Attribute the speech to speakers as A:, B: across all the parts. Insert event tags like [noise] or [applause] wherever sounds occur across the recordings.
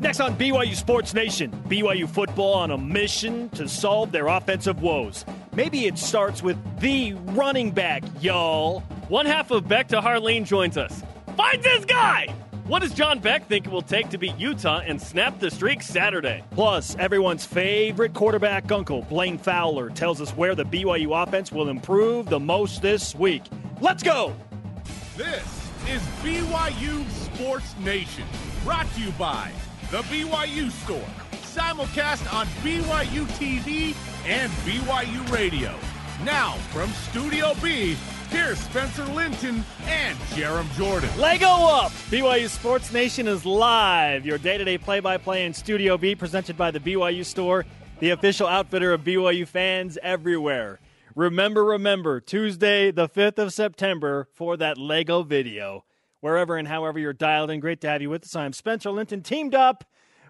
A: Next on BYU Sports Nation, BYU football on a mission to solve their offensive woes. Maybe it starts with the running back, y'all.
B: One half of Beck to Harline joins us. Find this guy! What does John Beck think it will take to beat Utah and snap the streak Saturday?
A: Plus, everyone's favorite quarterback uncle, Blaine Fowler, tells us where the BYU offense will improve the most this week. Let's go!
C: This is BYU Sports Nation, brought to you by The BYU Store, simulcast on BYU TV and BYU Radio. Now, from Studio B, here's Spencer Linton and Jarom Jordan.
A: Lego up! BYU Sports Nation is live. Your day to day play by play in Studio B, presented by the BYU Store, the official outfitter of BYU fans everywhere. Remember, remember, Tuesday, the 5th of September, for that Lego video. Wherever and however you're dialed in, great to have you with us. I'm Spencer Linton, teamed up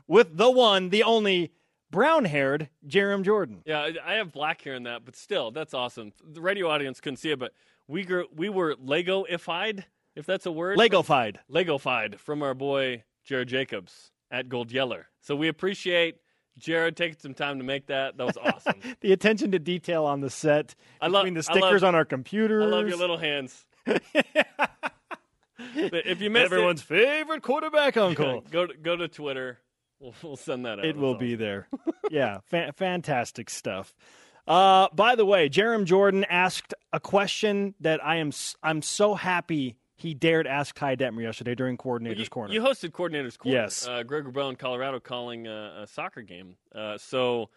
A: with the one, the only brown haired Jarom Jordan.
B: Yeah, I have black hair in that, but still, that's awesome. The radio audience couldn't see it, but we grew, we were Lego-ified, if that's a word.
A: Lego-fied.
B: Lego-fied from our boy Jared Jacobs at Gold Yeller. So we appreciate Jared taking some time to make that. That was [laughs] awesome.
A: the attention to detail on the set,
B: I love
A: the stickers
B: love,
A: on our computers.
B: I love your little hands. [laughs] if you [laughs] missed
A: everyone's
B: it,
A: favorite quarterback uncle,
B: go to, go to Twitter. We'll, we'll send that out.
A: It will be there. [laughs] yeah, fa- fantastic stuff. Uh, by the way, Jarom Jordan asked a question that I am I'm so happy he dared ask Ty Detmer yesterday during Coordinator's
B: you,
A: Corner.
B: You hosted Coordinator's Corner.
A: Yes.
B: Uh, Greg Wrubell in Colorado calling a, a soccer game. Uh, so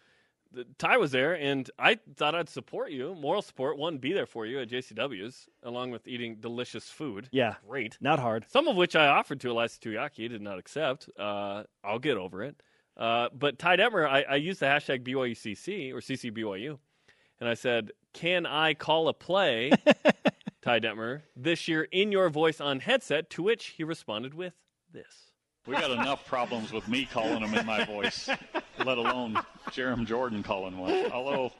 B: Ty was there, and I thought I'd support you, moral support. One, be there for you at JCW's, along with eating delicious food.
A: Yeah,
B: great,
A: not hard.
B: Some of which I offered to Ilaisa Tuiaki, he did not accept. Uh, I'll get over it. Uh, but Ty Detmer, I, I used the hashtag BYUCC or CCBYU, and I said, "Can I call a play?" [laughs] Ty Detmer this year in your voice on headset. To which he responded with this.
D: We got enough problems with me calling them in my voice, [laughs] let alone Jarom Jordan calling one. Although,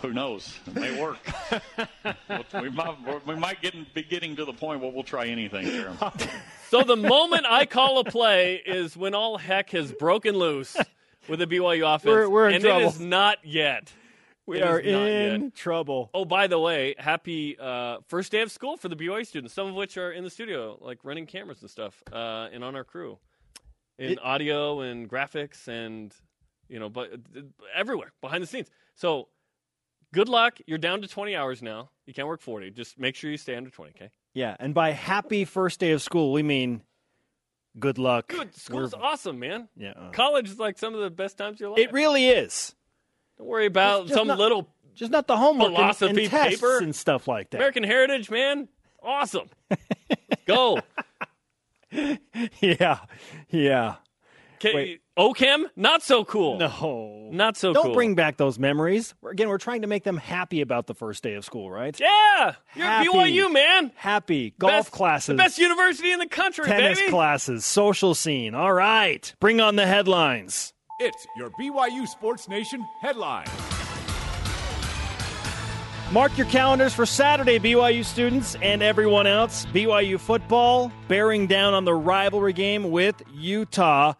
D: who knows? It may work. [laughs] we might, we might get, be getting to the point where we'll try anything, Jarom.
B: So the moment I call a play is when all heck has broken loose with the BYU offense,
A: we're, we're in
B: and
A: trouble.
B: it is not yet.
A: We
B: It
A: are in
B: yet.
A: trouble.
B: Oh, by the way, happy uh, first day of school for the BYU students. Some of which are in the studio, like running cameras and stuff, uh, and on our crew, in
A: It-
B: audio and graphics, and you know, but uh, everywhere behind the scenes. So, good luck. You're down to 20 hours now. You can't work 40. Just make sure you stay under 20. Okay.
A: Yeah, and by happy first day of school, we mean good luck.
B: Good. School's
A: We're-
B: awesome, man.
A: Yeah, uh,
B: College is like some of the best times of your life.
A: it really is.
B: Don't worry about some
A: not-
B: little
A: Just not the homework and-
B: Philosophy
A: and, tests
B: paper?
A: and stuff like that.
B: American Heritage, man. Awesome. [laughs] Go. [laughs]
A: yeah, yeah.
B: K-
A: Wait.
B: OChem, not so cool.
A: No,
B: Not so cool.
A: Don't
B: cool.
A: bring back those memories. We're, again, we're trying to make them happy about the first day of school, right?
B: Yeah, you're
A: Happy.
B: BYU, man.
A: Happy golf
B: Best-
A: classes,
B: the best university in the country,
A: tennis
B: baby.
A: classes, social scene. All right, bring on the headlines.
C: It's your BYU Sports Nation headline.
A: Mark your calendars for Saturday, BYU students and everyone else. BYU football bearing down on the rivalry game with Utah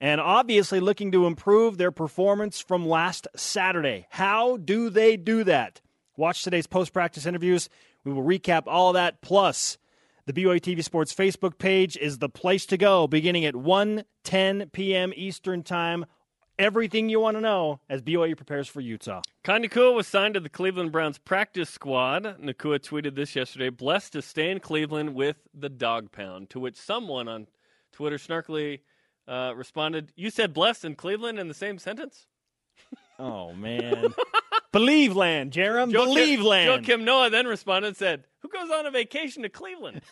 A: and obviously looking to improve their performance from last Saturday. How do they do that? Watch today's post practice interviews. We will recap all that. Plus, the BYU TV Sports Facebook page is the place to go beginning at 1 10 p.m. Eastern Time. Everything you want to know as BYU prepares for Utah.
B: Kai Nacua was signed to the Cleveland Browns practice squad. Nacua tweeted this yesterday, blessed to stay in Cleveland with the dog pound, to which someone on Twitter snarkily uh, responded, You said blessed in Cleveland in the same sentence?
A: Oh man. [laughs] Believe land, Jarom.
B: Joe
A: Believe
B: Kim,
A: land.
B: Joe Kim Noah then responded and said, Who goes on a vacation to Cleveland?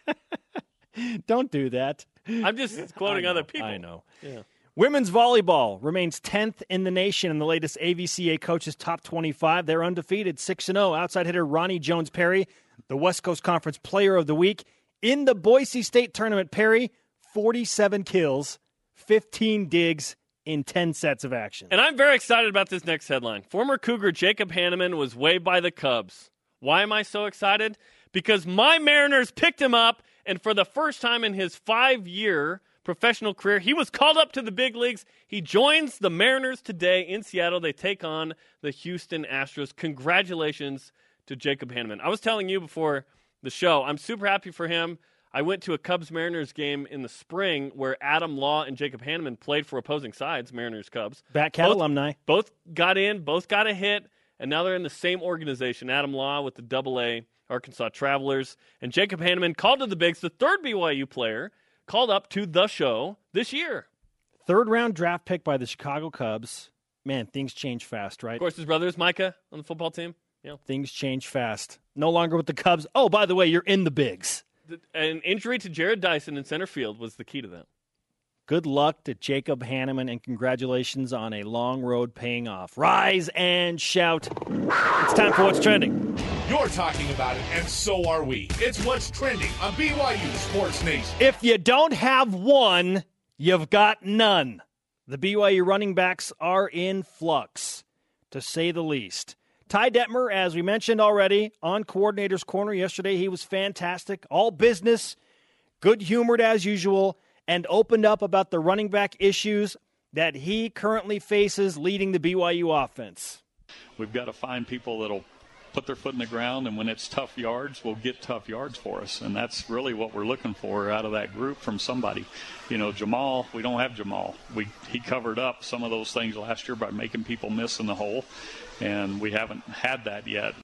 B: [laughs]
A: Don't do that.
B: I'm just [laughs] quoting
A: know,
B: other people.
A: I know.
B: Yeah.
A: Women's volleyball remains 10th in the nation in the latest AVCA coaches top 25. They're undefeated, 6 0. Outside hitter Roni Jones Perry, the West Coast Conference Player of the Week. In the Boise State tournament, Perry, 47 kills, 15 digs in 10 sets of action.
B: And I'm very excited about this next headline. Former Cougar Jacob Hannemann was waived by the Cubs. Why am I so excited? Because my Mariners picked him up, and for the first time in his five year professional career. He was called up to the big leagues. He joins the Mariners today in Seattle. They take on the Houston Astros. Congratulations to Jacob Hannemann. I was telling you before the show, I'm super happy for him. I went to a Cubs Mariners game in the spring where Adam Law and Jacob Hannemann played for opposing sides, Mariners Cubs.
A: Batcat
B: Both-
A: alumni.
B: Both got in, both got a hit, and now they're in the same organization. Adam Law with the Double A Arkansas Travelers, and Jacob Hanneman called to the bigs, the third BYU player called up to the show this year.
A: Third round draft pick by the Chicago Cubs. Man, things change fast, right?
B: Of course, his brother is Micah on the football team. Yeah.
A: Things change fast. No longer with the Cubs. Oh, by the way, you're in the bigs.
B: The- An injury to Jarrod Dyson in center field was the key to that.
A: Good luck to Jacob Hannemann and congratulations on a long road paying off. Rise and shout. It's time for what's trending.
C: You're talking about it, and so are we. It's what's trending on BYU Sports Nation.
A: If you don't have one, you've got none. The BYU running backs are in flux, to say the least. Ty Detmer, as we mentioned already, on Coordinator's Corner yesterday, he was fantastic. All business, good humored as usual, and opened up about the running back issues that he currently faces leading the BYU offense.
D: We've got to find people that'll put their foot in the ground, and when it's tough yards, we'll get tough yards for us. And that's really what we're looking for out of that group from somebody. You know, Jamal, we don't have Jamal. We he covered up some of those things last year by making people miss in the hole, and we haven't had that yet.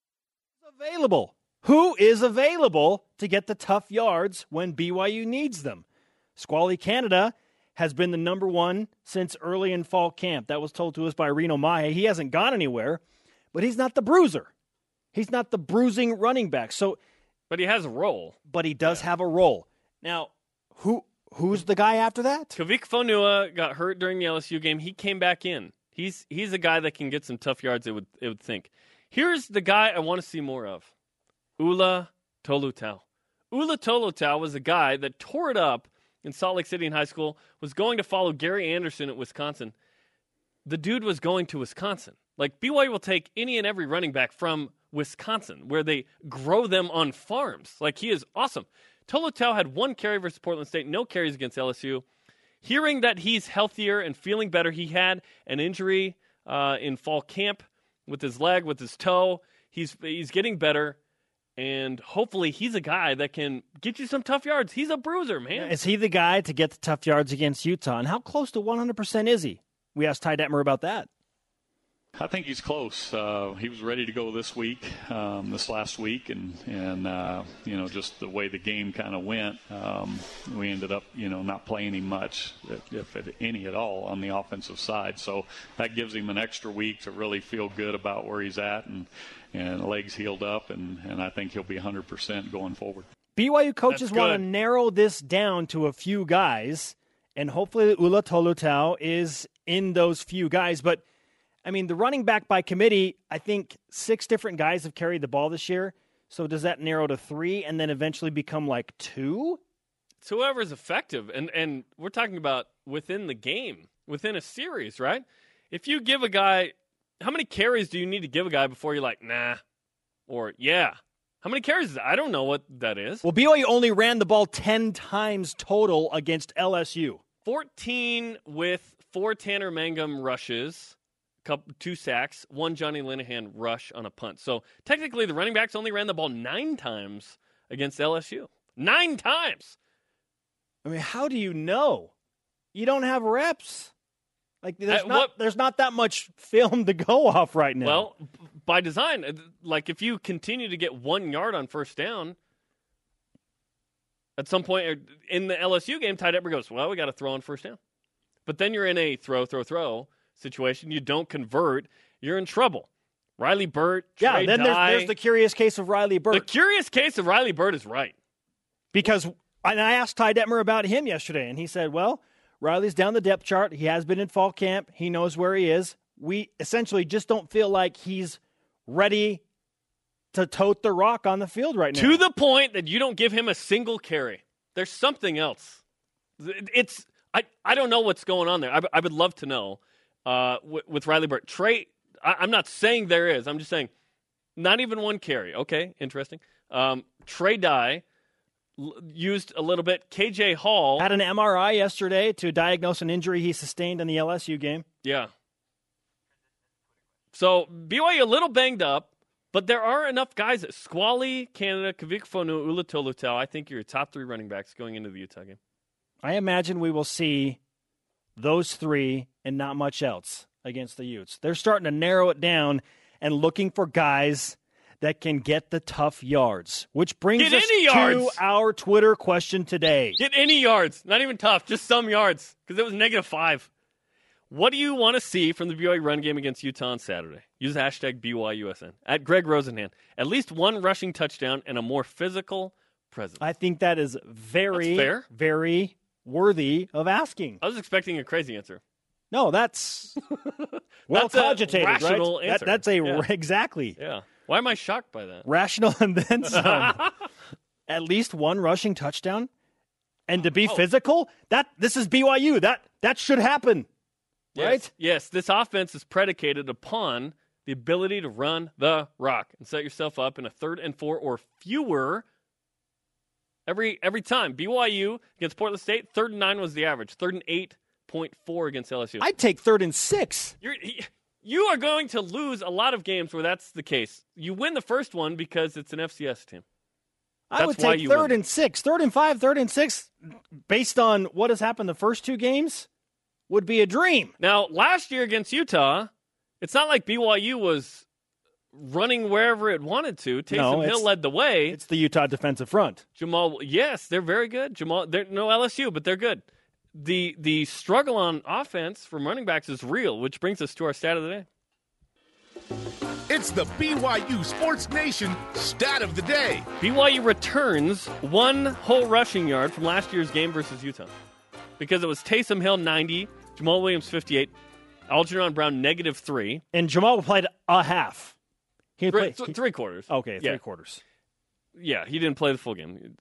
A: available? Who is available to get the tough yards when BYU needs them? Squally Canada has been the number one since early in fall camp. That was told to us by Reno Mahe. He hasn't gone anywhere, but he's not the bruiser. He's not the bruising running back. So,
B: But he has a role.
A: but he does have a role. Now, who who's the guy after that?
B: Kavika Fonua got hurt during the LSU game. He came back in. He's he's a guy that can get some tough yards. It would it would think. Here's the guy I want to see more of. Ula Tolutau. Ula Tolutau was a guy that tore it up in Salt Lake City in high school. Was going to follow Gary Andersen at Wisconsin. The dude was going to Wisconsin. Like BYU will take any and every running back from Wisconsin, where they grow them on farms. Like he is awesome. Tolutau had one carry versus Portland State, no carries against LSU hearing that he's healthier and feeling better, he had an injury uh, in fall camp with his leg, with his toe. He's he's getting better, and hopefully he's a guy that can get you some tough yards. He's a bruiser, man.
A: Is he the guy to get the tough yards against Utah? And how close to 100% is he? We asked Ty Detmer about that.
D: I think he's close. Uh, he was ready to go this week, um, this last week, and and uh, you know just the way the game kind of went, um, we ended up you know not playing him much, if at any at all, on the offensive side. So that gives him an extra week to really feel good about where he's at, and and legs healed up, and and I think he'll be 100% going forward.
A: BYU coaches want to narrow this down to a few guys, and hopefully Ula Tolutau is in those few guys. But I mean, the running back by committee, I think six different guys have carried the ball this year. So does that narrow to three, and then eventually become like two?
B: It's whoever's effective, and and we're talking about within the game, within a series, right? If you give a guy, how many carries do you need to give a guy before you're like, nah, or yeah? How many carries? Is that? I don't know what that is.
A: Well, BYU only ran the ball ten times total against LSU.
B: 14 with four Tanner Mangum rushes, couple, two sacks, one Johnny Linehan rush on a punt. So technically, the running backs only ran the ball nine times against LSU. Nine times.
A: I mean, how do you know? You don't have reps. Like there's
B: Uh,
A: not
B: what-
A: there's not that much film to go [laughs] off right now.
B: Well, by design, uh, like if you continue to get one yard on first down, at some point uh, in the LSU game, Ty Detmer goes, "Well, we got to throw on first down." But then you're in a throw, throw, throw situation. You don't convert, you're in trouble. Riley Burt,
A: yeah.
B: Trey
A: Then there's,
B: Dye.
A: there's the curious case of Riley Burt.
B: The curious case of Riley Burt is right.
A: Because and I asked Ty Detmer about him yesterday, and he said, "Well, Riley's down the depth chart. He has been in fall camp. He knows where he is. We essentially just don't feel like he's ready to tote the rock on the field right now."
B: To the point that you don't give him a single carry. There's something else. It's I, I don't know what's going on there. I, I would love to know uh, with, with Riley Burt. Trey, I, I'm not saying there is. I'm just saying not even one carry. Okay, interesting. Um, Trey Dye l- used a little bit. KJ Hall.
A: Had an MRI yesterday to diagnose an injury he sustained in the LSU game.
B: Yeah. So BYU a little banged up, but there are enough guys. Squally, Canada, Kavika Fonua, Ulatolutau. I think you're your top three running backs going into the Utah game.
A: I imagine we will see those three and not much else against the Utes. They're starting to narrow it down and looking for guys that can get the tough yards, which brings
B: Get
A: us to our Twitter question today.
B: Get any yards, not even tough, just some yards, because it was negative five. What do you want to see from the BYU run game against Utah on Saturday? Use hashtag BYUSN. At Greg Rosenhan. At least one rushing touchdown and a more physical presence.
A: I think that is very, very worthy of asking.
B: I was expecting a crazy answer.
A: No, that's [laughs] well
B: That's
A: cogitated,
B: rational
A: right?
B: answer.
A: That, that's a
B: Yeah.
A: exactly
B: Yeah. Why am I shocked by that?
A: rational and then [laughs] some. At least one rushing touchdown, and to be
B: Oh.
A: physical, that this is BYU. That that should happen,
B: Yes.
A: right?
B: Yes, this offense is predicated upon the ability to run the rock and set yourself up in a third and four or fewer every every time. BYU against Portland State, third and nine was the average. Third and eight point four against LSU.
A: I'd take third and six.
B: You're, you are going to lose a lot of games where that's the case. You win the first one because it's an FCS team.
A: I would take third
B: win.
A: and six, third and five, third and six, based on what has happened the first two games, would be a dream.
B: Now, last year against Utah, it's not like BYU was running wherever it wanted to. Taysom
A: No,
B: Hill led the way.
A: It's the Utah defensive front.
B: Jamal, yes, they're very good. Jamal, they're no LSU, but they're good. The the struggle on offense from running backs is real, which brings us to our stat of the day.
C: It's the BYU Sports Nation stat of the day.
B: BYU returns one whole rushing yard from last year's game versus Utah because it was Taysom Hill 90, Jamaal Williams 58, Algernon Brown negative three,
A: And Jamal played a half. He
B: three,
A: played
B: th- three quarters.
A: okay, three
B: yeah,
A: quarters.
B: yeah, he didn't play the full game.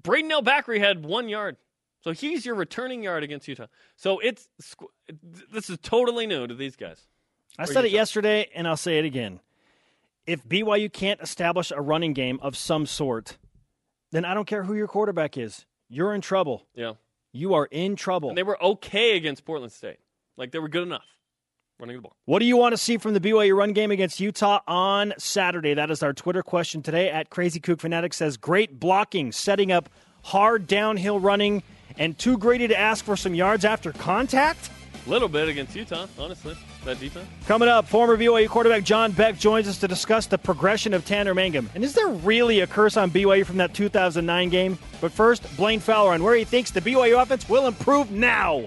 B: Braden L. Bakary had one yard. So he's your returning yard against Utah. So it's this is totally new to these guys.
A: I said it yesterday, and I'll say it again. If BYU can't establish a running game of some sort, then I don't care who your quarterback is. You're in trouble.
B: Yeah.
A: You are in trouble.
B: And they were okay against Portland State. Like they were good enough running the ball.
A: What do you want to see from the BYU run game against Utah on Saturday? That is our Twitter question today. At Crazy Kook Fanatic says great blocking, setting up hard downhill running, and too greedy to ask for some yards after contact.
B: A little bit against Utah, honestly. That defense.
A: Coming up, former BYU quarterback John Beck joins us to discuss the progression of Tanner Mangum. And is there really a curse on BYU from that 2009 game? But first, Blaine Fowler on where he thinks the BYU offense will improve now.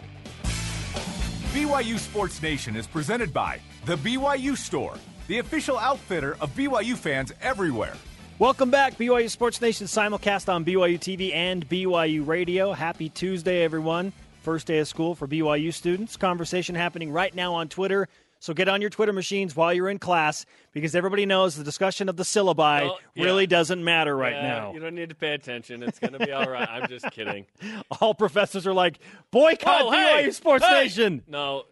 E: BYU Sports Nation is presented by The BYU Store, the official outfitter of BYU fans everywhere.
A: Welcome back, BYU Sports Nation simulcast on BYU TV and BYU Radio. Happy Tuesday, everyone. First day of school for BYU students. Conversation happening right now on Twitter. So get on your Twitter machines while you're in class because everybody knows the discussion of the syllabi
B: Oh, yeah.
A: really doesn't matter right
B: Yeah,
A: now.
B: You don't need to pay attention. It's going to be all right. I'm just kidding. [laughs]
A: All professors are like, boycott
B: Oh, hey!
A: BYU Sports
B: Hey!
A: Nation.
B: No,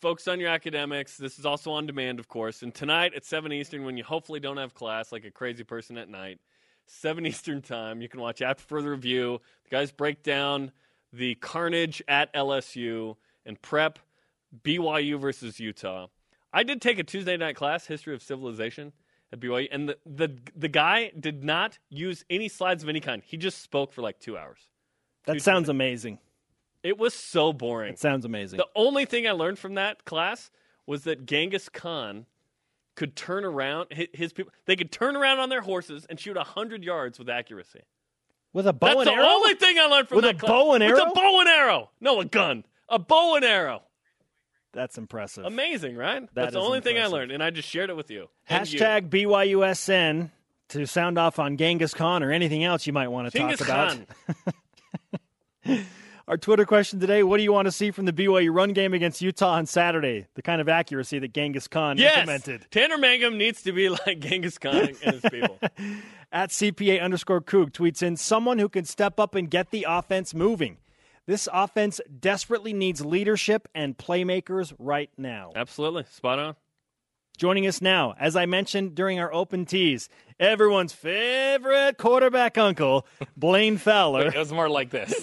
B: focus on your academics. This is also on demand, of course. And tonight at 7 Eastern, when you hopefully don't have class like a crazy person at night, 7 [laughs] Eastern time, you can watch After Further Review. The guys break down the carnage at LSU and prep BYU versus Utah. I did take a Tuesday night class, History of Civilization at BYU, and the, the, the guy did not use any slides of any kind. He just spoke for like two hours.
A: That sounds amazing.
B: It was so boring.
A: It sounds amazing.
B: The only thing I learned from that class was that Genghis Khan could turn around his, his people. They could turn around on their horses and shoot hundred yards with accuracy.
A: With a bow
B: That's
A: and
B: the only thing I learned from
A: With
B: that
A: a
B: class.
A: bow and arrow.
B: With
A: arrow?
B: a bow and arrow. No, a gun. A bow and arrow.
A: That's impressive.
B: Amazing, right?
A: That
B: That's the only thing I learned, and I just shared it with you. And you.
A: Hashtag BYUSN to sound off on Genghis Khan or anything else you might want to
B: Genghis
A: talk about. [laughs] Our Twitter question today What do you want to see from the BYU run game against Utah on Saturday? The kind of accuracy that Genghis Khan
B: Yes,
A: implemented.
B: Tanner Mangum needs to be like Genghis Khan and his people. [laughs]
A: At CPA underscore Coog tweets in someone who can step up and get the offense moving. This offense desperately needs leadership and playmakers right now.
B: Absolutely, spot on.
A: Joining us now, as I mentioned during our open tease, everyone's favorite quarterback uncle, Blaine Fowler.
F: It was more like this. [laughs]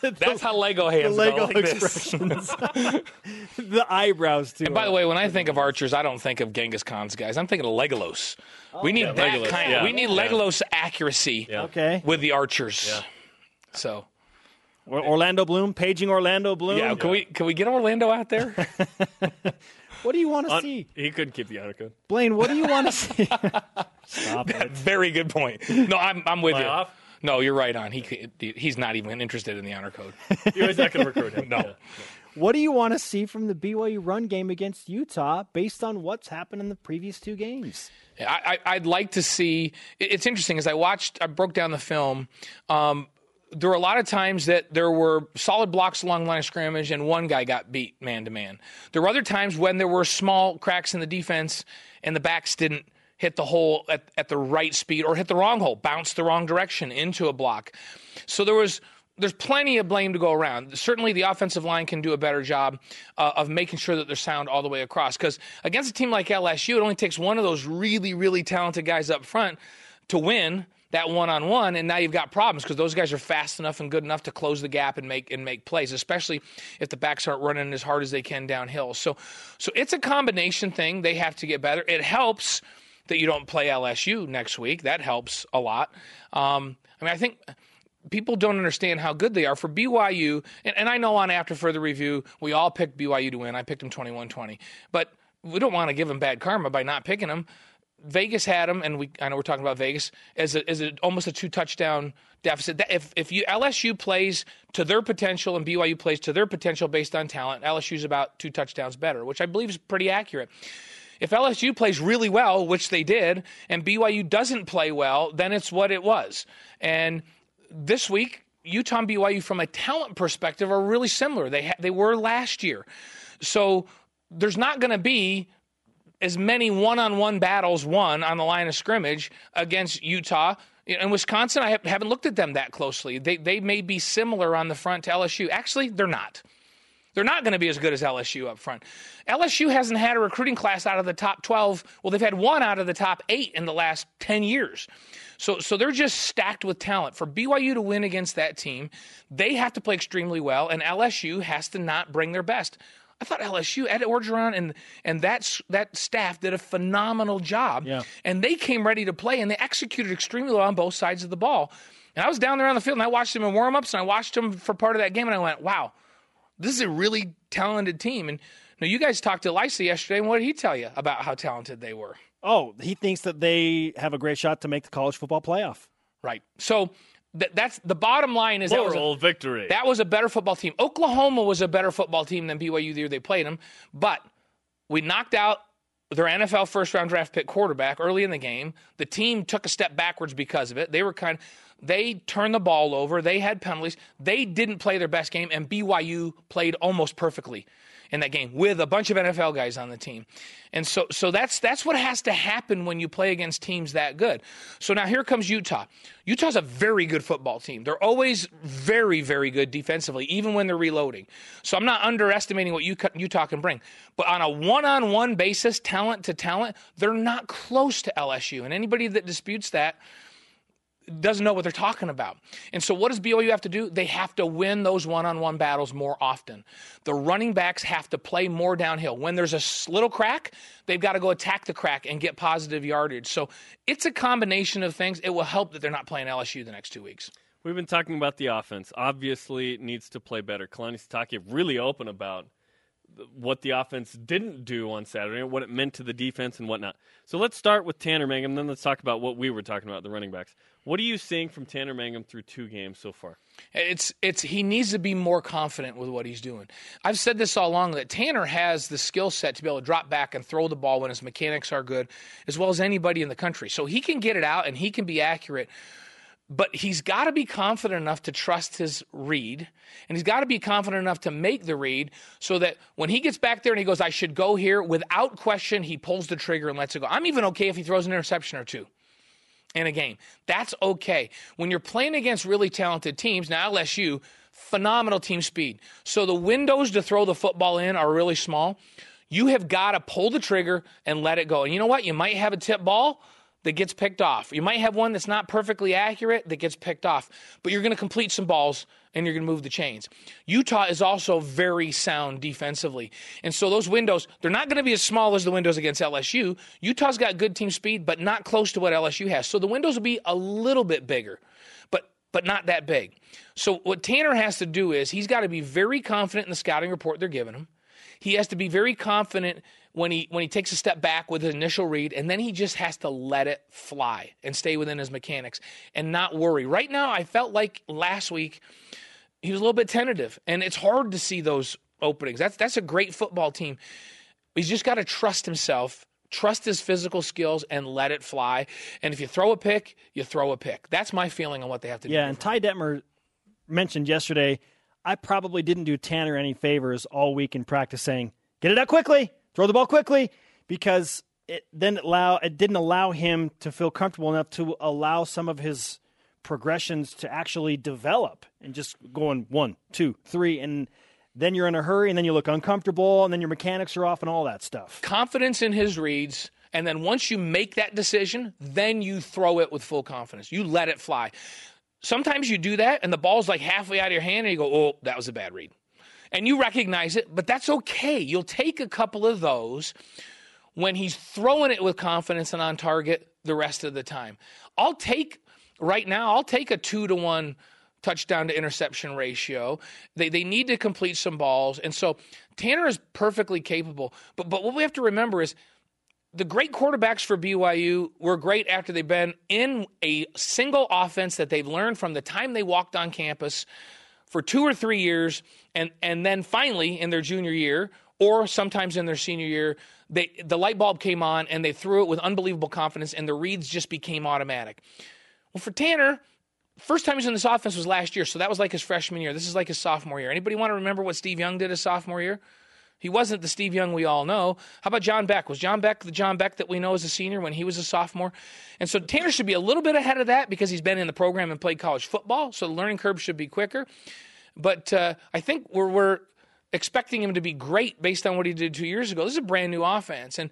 F: That's how Lego hands
A: the Lego
F: go, like
A: expressions, [laughs] the eyebrows too.
F: And by the way, when I think of archers, I don't think of Genghis Khan's guys. I'm thinking of Legolas. Oh, we need that
B: Legolas,
F: kind.
B: yeah.
F: We need
B: Yeah.
F: Legolas accuracy
A: okay,
F: with the archers. So
A: Orlando Bloom, paging Orlando Bloom.
F: yeah, can we can we get Orlando out there? [laughs]
A: What do you want to see,
B: he couldn't keep the honor code.
A: Blaine? What do you want to see? [laughs] Stop it. [laughs]
F: Very good point. No, I'm I'm with you.
B: off?
F: No, you're right on. He he's not even interested in the honor code. [laughs]
B: He was not going to recruit him.
F: No.
A: What do you want to see from the BYU run game against Utah, based on what's happened in the previous two games?
F: I, I, I'd like to see. it- It's interesting as I watched, I broke down the film. Um, there were a lot of times that there were solid blocks along the line of scrimmage, and one guy got beat man to man. There were other times when there were small cracks in the defense, and the backs didn't hit the hole at, at the right speed or hit the wrong hole, bounced the wrong direction into a block. So there was there's plenty of blame to go around. Certainly, the offensive line can do a better job uh, of making sure that they're sound all the way across. Because against a team like LSU, it only takes one of those really, really talented guys up front to win that one on one, and now you've got problems because those guys are fast enough and good enough to close the gap and make and make plays, especially if the backs aren't running as hard as they can downhill. So, so it's a combination thing. They have to get better. It helps that you don't play LSU next week. That helps a lot. Um, I mean, I think people don't understand how good they are for BYU. And, and I know on after further review, we all picked BYU to win. I picked them 21 20. But we don't want to give them bad karma by not picking them. Vegas had them, and we I know we're talking about Vegas as a, as a, almost a two touchdown deficit. If if you LSU plays to their potential and BYU plays to their potential based on talent, LSU's about two touchdowns better, which I believe is pretty accurate. If LSU plays really well, which they did, and BYU doesn't play well, then it's what it was. And this week, Utah and BYU, from a talent perspective, are really similar. They ha- they were last year, so there's not going to be as many one-on-one battles won on the line of scrimmage against Utah. In Wisconsin, I ha- haven't looked at them that closely. They they may be similar on the front to LSU. Actually, they're not. They're not going to be as good as LSU up front. LSU hasn't had a recruiting class out of the top 12. Well, they've had one out of the top eight in the last 10 years. So, so they're just stacked with talent. For BYU to win against that team, they have to play extremely well, and LSU has to not bring their best. I thought LSU, Ed Orgeron, and and that that staff did a phenomenal job.
A: Yeah.
F: And they came ready to play, and they executed extremely well on both sides of the ball. And I was down there on the field, and I watched them in warm-ups, and I watched them for part of that game, and I went, "Wow, this is a really talented team." And you, know, you guys talked to Lisa yesterday, and what did he tell you about how talented they were?
A: Oh, he thinks that they have a great shot to make the college football playoff.
F: Right. So th- that's the bottom line. Is that was a-
B: Moral victory.
F: That was a better football team. Oklahoma was a better football team than BYU the year they played them, but we knocked out their NFL first round draft pick quarterback early in the game. The team took a step backwards because of it. They were kind they turned the ball over. They had penalties. They didn't play their best game, and BYU played almost perfectly in that game with a bunch of NFL guys on the team. And so so that's that's what has to happen when you play against teams that good. So now here comes Utah. Utah's a very good football team. They're always very very good defensively even when they're reloading. So I'm not underestimating what Utah can bring. But on a one-on-one basis, talent to talent, they're not close to LSU. And anybody that disputes that doesn't know what they're talking about. And so, what does BYU have to do? They have to win those one on one battles more often. The running backs have to play more downhill. When there's a little crack, they've got to go attack the crack and get positive yardage. So, it's a combination of things. It will help that they're not playing LSU the next two weeks.
B: We've been talking about the offense. Obviously, it needs to play better. Kalani Sitake really open about what the offense didn't do on Saturday and what it meant to the defense and whatnot. So let's start with Tanner Mangum, then let's talk about what we were talking about, the running backs. What are you seeing from Tanner Mangum through two games so far?
F: It's it's he needs to be more confident with what he's doing. I've said this all along that Tanner has the skill set to be able to drop back and throw the ball when his mechanics are good, as well as anybody in the country. So he can get it out and he can be accurate. But he's got to be confident enough to trust his read, and he's got to be confident enough to make the read so that when he gets back there and he goes, I should go here, without question, he pulls the trigger and lets it go. I'm even okay if he throws an interception or two in a game. That's okay. When you're playing against really talented teams, now LSU, phenomenal team speed. So the windows to throw the football in are really small. You have got to pull the trigger and let it go. And you know what? You might have a tip ball that gets picked off. You might have one that's not perfectly accurate that gets picked off, but you're going to complete some balls and you're going to move the chains. Utah is also very sound defensively. And so those windows, they're not going to be as small as the windows against LSU. Utah's got good team speed, but not close to what LSU has. So the windows will be a little bit bigger, but but not that big. So what Tanner has to do is he's got to be very confident in the scouting report they're giving him. He has to be very confident when he when he takes a step back with his initial read, and then he just has to let it fly and stay within his mechanics and not worry. Right now, I felt like last week he was a little bit tentative, and it's hard to see those openings. That's that's a great football team. He's just got to trust himself, trust his physical skills, and let it fly. And if you throw a pick, you throw a pick. That's my feeling on what they have to do.
A: Yeah, and Ty Detmer mentioned yesterday. I probably didn't do Tanner any favors all week in practice, saying, "Get it out quickly, throw the ball quickly," because it then allow it didn't allow him to feel comfortable enough to allow some of his progressions to actually develop and just going one, two, three, and then you're in a hurry and then you look uncomfortable and then your mechanics are off and all that stuff.
F: Confidence in his reads. And then once you make that decision, then you throw it with full confidence. You let it fly. Sometimes you do that and the ball's like halfway out of your hand and you go, oh, that was a bad read. And you recognize it, but that's okay. You'll take a couple of those when he's throwing it with confidence and on target the rest of the time. I'll take right now, I'll take a two to one touchdown to interception ratio. They they need to complete some balls, and so Tanner is perfectly capable. But but what we have to remember is the great quarterbacks for BYU were great after they've been in a single offense that they've learned from the time they walked on campus for two or three years, and and then finally in their junior year or sometimes in their senior year, they the light bulb came on and they threw it with unbelievable confidence, and the reads just became automatic. Well, for Tanner, first time he's in this offense was last year, so that was like his freshman year. This is like his sophomore year. Anybody want to remember what Steve Young did his sophomore year? He wasn't the Steve Young we all know. How about John Beck? Was John Beck the John Beck that we know as a senior when he was a sophomore? And so Tanner should be a little bit ahead of that because he's been in the program and played college football, so the learning curve should be quicker. But uh, I think we're, we're expecting him to be great based on what he did two years ago. This is a brand new offense, and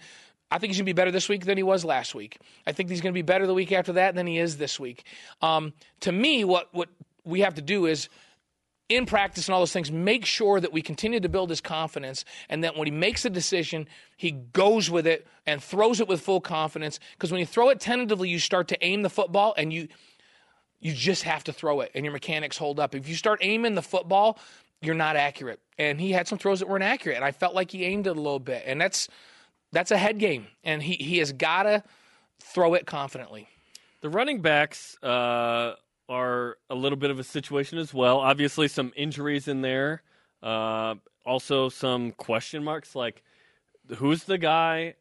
F: I think he's going to be better this week than he was last week. I think he's going to be better the week after that than he is this week. Um, to me, what what we have to do is in practice and all those things, make sure that we continue to build his confidence and that when he makes a decision, he goes with it and throws it with full confidence. Because when you throw it tentatively, you start to aim the football and you you just have to throw it and your mechanics hold up. If you start aiming the football, you're not accurate. And he had some throws that weren't accurate. And I felt like he aimed it a little bit. And that's that's a head game, and he he has got to throw it confidently.
B: The running backs uh, are a little bit of a situation as well. Obviously, some injuries in there. Uh, also, some question marks like who's the guy?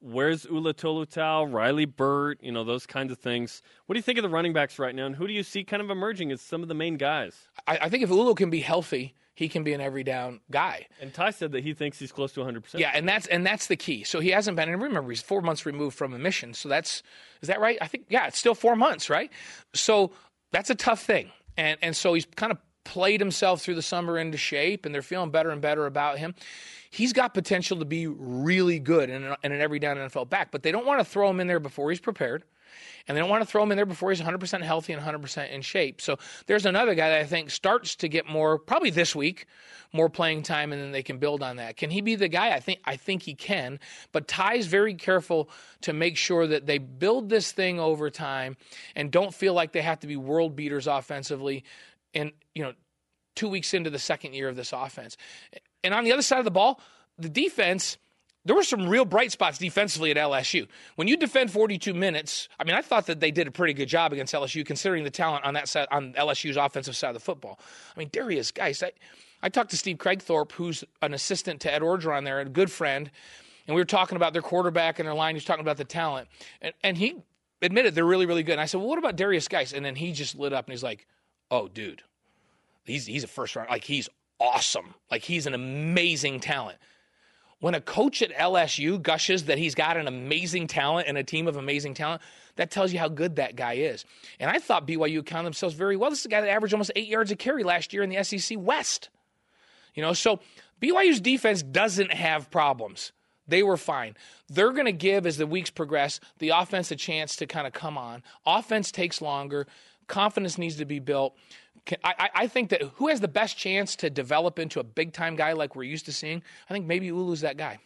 B: Where's Ula Tolutau, Riley Burt, you know, those kinds of things. What do you think of the running backs right now, and who do you see kind of emerging as some of the main guys?
F: I, I think if Ulu can be healthy, he can be an every down guy.
B: And Ty said that he thinks he's close to 100%.
F: Yeah, and that's and that's the key. So he hasn't been and remember he's 4 months removed from a mission. So that's is that right? I think yeah, it's still 4 months, right? So that's a tough thing. And and so he's kind of played himself through the summer into shape and they're feeling better and better about him. He's got potential to be really good in an, in an every down NFL back, but they don't want to throw him in there before he's prepared and they don't want to throw him in there before he's 100% healthy and 100% in shape. So there's another guy that I think starts to get more, probably this week, more playing time, and then they can build on that. Can he be the guy? I think I think he can. But Ty's very careful to make sure that they build this thing over time and don't feel like they have to be world beaters offensively. And you know, two weeks into the second year of this offense, and on the other side of the ball, the defense there were some real bright spots defensively at LSU. When you defend 42 minutes, I mean, I thought that they did a pretty good job against LSU, considering the talent on that side, on LSU's offensive side of the football. I mean, Darius, guys, I, I talked to Steve Kragthorpe, who's an assistant to Ed Orgeron there, a good friend, and we were talking about their quarterback and their line. He was talking about the talent, and, and he admitted they're really, really good. And I said, well, what about Derrius Guice? And then he just lit up and he's like, oh, dude, he's he's a first round, like he's awesome, like he's an amazing talent when a coach at LSU gushes that he's got an amazing talent and a team of amazing talent, that tells you how good that guy is. And I thought BYU counted themselves very well. This is a guy that averaged almost eight yards a carry last year in the SEC West. You know, so BYU's defense doesn't have problems. They were fine. They're going to give, as the weeks progress, the offense a chance to kind of come on. Offense takes longer. Confidence needs to be built. I, I, think that who has the best chance to develop into a big time guy like we're used to seeing? I think maybe Ulu's that guy.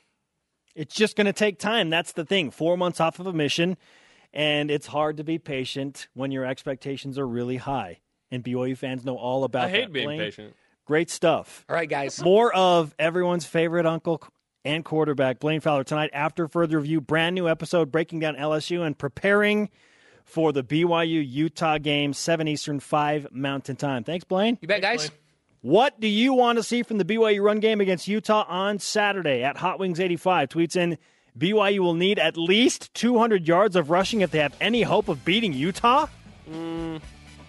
A: It's just going to take time. That's the thing. Four months off of a mission, and it's hard to be patient when your expectations are really high. And BYU fans know all about
B: I hate
A: that.
B: being
A: Blaine.
B: patient.
A: Great stuff.
F: All right, guys.
A: More of everyone's favorite uncle and quarterback, Blaine Fowler, tonight after further review. Brand new episode breaking down LSU and preparing for the BYU Utah game, 7 Eastern, 5 Mountain Time. Thanks, Blaine.
F: You bet, guys.
A: What do you want to see from the BYU run game against Utah on Saturday at Hot Wings 85? Tweets in BYU will need at least 200 yards of rushing if they have any hope of beating Utah.
B: Mm,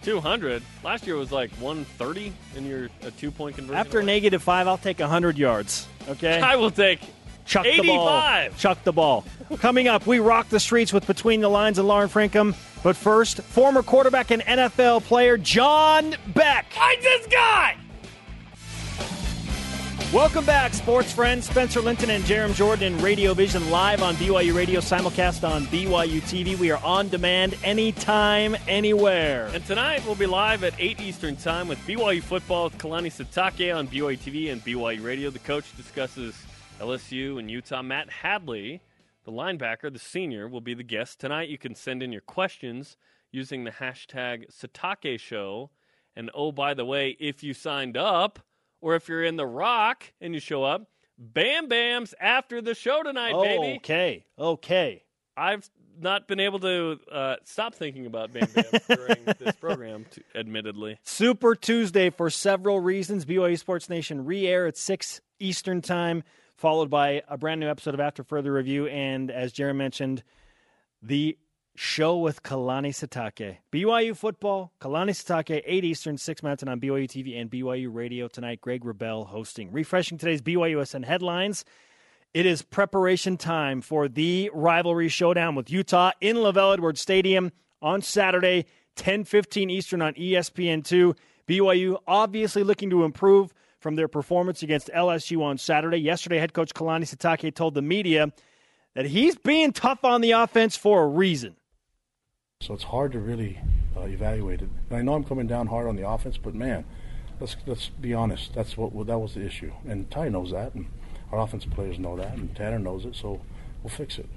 B: 200. Last year was like 130 in your a two point conversion.
A: After negative five, I'll take 100 yards. Okay. [laughs]
B: I will take
A: Chuck
B: 85.
A: the ball. Chuck the ball. Coming up, we rock the streets with Between the Lines and Lauren Frankham. But first, former quarterback and NFL player John Beck.
B: I this guy.
A: Welcome back, sports friends. Spencer Linton and Jarom Jordan in Radio Vision live on BYU Radio, simulcast on BYU TV. We are on demand anytime, anywhere.
B: And tonight we'll be live at 8 Eastern Time with BYU football with Kalani Sitake on BYU TV and BYU Radio. The coach discusses LSU and Utah. Matt Hadley, the linebacker, the senior, will be the guest. Tonight you can send in your questions using the hashtag Sitake Show. And oh, by the way, if you signed up – or if you're in the Rock and you show up, Bam Bam's after the show tonight,
A: oh,
B: baby.
A: Okay, okay.
B: I've not been able to uh, stop thinking about Bam Bam [laughs] during this program, to, admittedly.
A: Super Tuesday for several reasons. BYU Sports Nation re-air at 6 Eastern Time, followed by a brand new episode of After Further Review, and as Jarom mentioned, the show with Kalani Sitake. BYU football, Kalani Sitake, 8 Eastern, 6 Mountain on BYU TV and BYU Radio tonight. Greg Wrubell hosting. Refreshing today's BYUSN headlines. It is preparation time for the rivalry showdown with Utah in LaVell Edwards Stadium on Saturday, 10:15 Eastern on ESPN2. BYU obviously looking to improve from their performance against LSU on Saturday. Yesterday, head coach Kalani Sitake told the media that he's being tough on the offense for a reason.
G: So it's hard to really uh, evaluate it. And I know I'm coming down hard on the offense, but man, let's let's be honest. That's what that was the issue, and Ty knows that, and our offensive players know that, and Tanner knows it. So we'll fix it.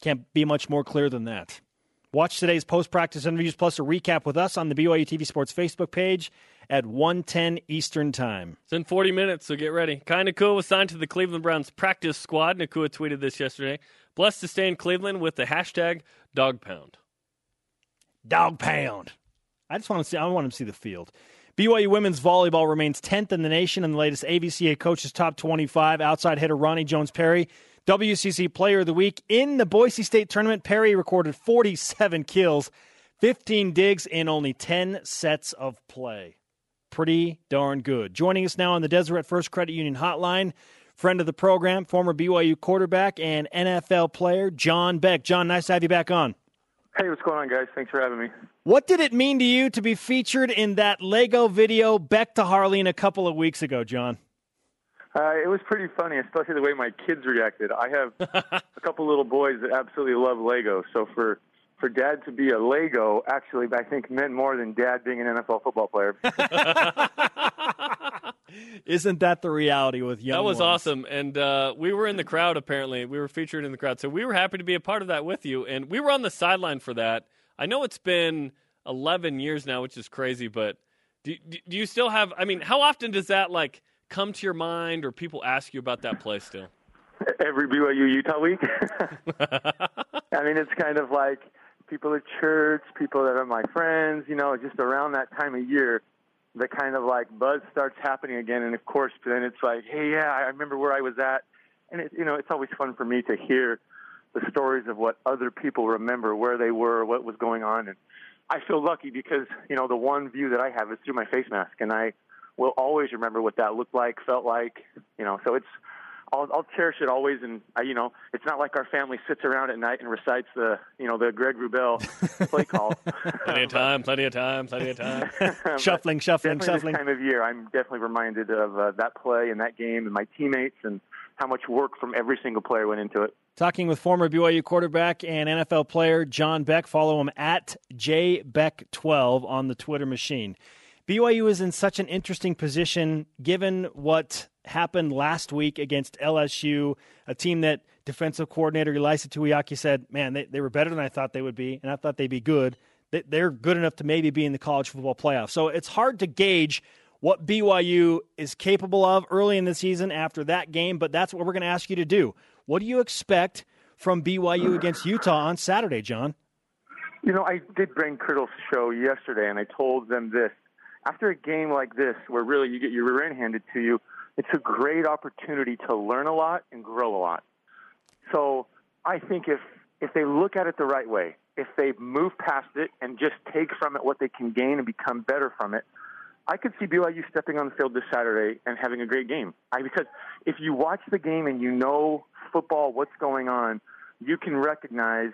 A: Can't be much more clear than that. Watch today's post-practice interviews plus a recap with us on the BYU TV Sports Facebook page at 1:10 Eastern Time.
B: It's in 40 minutes, so get ready. Kai Nacua was signed to the Cleveland Browns practice squad. Nacua tweeted this yesterday. Blessed to stay in Cleveland with the hashtag Dog Pound.
A: Dog Pound. I just want to see. I want to see the field. BYU women's volleyball remains 10th in the nation in the latest AVCA coaches top 25. Outside hitter Roni Jones Perry, WCC Player of the Week in the Boise State tournament. Perry recorded 47 kills, 15 digs in only 10 sets of play. Pretty darn good. Joining us now on the Deseret First Credit Union Hotline friend of the program, former BYU quarterback and NFL player, John Beck. John, nice to have you back on.
H: Hey, what's going on, guys? Thanks for having me.
A: What did it mean to you to be featured in that Lego video, Beck to Harline, a couple of weeks ago, John?
H: Uh, it was pretty funny, especially the way my kids reacted. I have [laughs] a couple little boys that absolutely love Lego, so for for dad to be a Lego actually I think meant more than dad being an NFL football player. [laughs] [laughs]
A: Isn't that the reality with young?
B: That was
A: ones?
B: awesome, and uh, we were in the crowd. Apparently, we were featured in the crowd, so we were happy to be a part of that with you. And we were on the sideline for that. I know it's been 11 years now, which is crazy, but do, do you still have? I mean, how often does that like come to your mind, or people ask you about that play still?
H: Every BYU Utah week. [laughs] I mean, it's kind of like people at church, people that are my friends. You know, just around that time of year the kind of like buzz starts happening again, and of course, then it's like, hey, yeah, I remember where I was at, and it, you know, it's always fun for me to hear the stories of what other people remember, where they were, what was going on, and I feel lucky because you know the one view that I have is through my face mask, and I will always remember what that looked like, felt like, you know. So it's I'll, I'll cherish it always. And I, you know, it's not like our family sits around at night and recites the, you know, the Greg Wrubell [laughs] play call.
B: plenty of time, plenty of time, plenty of time. [laughs]
A: shuffling, shuffling,
H: definitely
A: shuffling.
H: This time of year, I'm definitely reminded of uh, that play and that game and my teammates and how much work from every single player went into it.
A: Talking with former BYU quarterback and NFL player John Beck. Follow him at jbeck12 on the Twitter machine. BYU is in such an interesting position given what happened last week against LSU, a team that defensive coordinator Ilaisa Tuiaki said, man, they, they were better than I thought they would be, and I thought they'd be good. They, they're good enough to maybe be in the college football playoff. So it's hard to gauge what BYU is capable of early in the season after that game, but that's what we're going to ask you to do. What do you expect from BYU against Utah on Saturday, John?
H: You know, I did bring Kirtle's show yesterday, and I told them this. After a game like this, where really you get your rear end handed to you, it's a great opportunity to learn a lot and grow a lot. So I think if if they look at it the right way, if they move past it and just take from it what they can gain and become better from it, I could see BYU stepping on the field this Saturday and having a great game. I, because if you watch the game and you know football, what's going on, you can recognize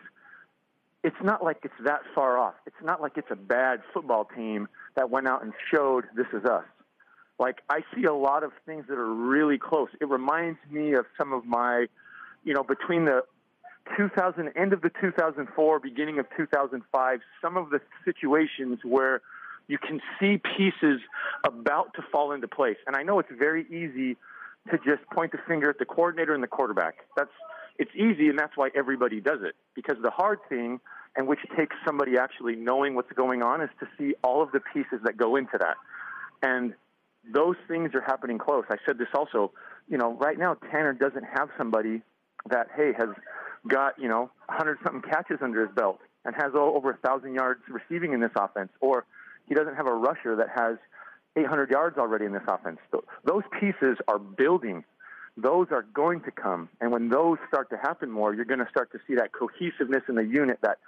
H: it's not like it's that far off. It's not like it's a bad football team that went out and showed this is us. Like I see a lot of things that are really close. It reminds me of some of my, you know, between the 2000 end of the 2004, beginning of 2005, some of the situations where you can see pieces about to fall into place. And I know it's very easy to just point the finger at the coordinator and the quarterback. That's it's easy and that's why everybody does it. Because the hard thing and which takes somebody actually knowing what's going on is to see all of the pieces that go into that. And those things are happening close. I said this also, you know, right now Tanner doesn't have somebody that hey has got, you know, 100 something catches under his belt and has over a 1000 yards receiving in this offense or he doesn't have a rusher that has 800 yards already in this offense. Those pieces are building. Those are going to come. And when those start to happen more, you're going to start to see that cohesiveness in the unit that,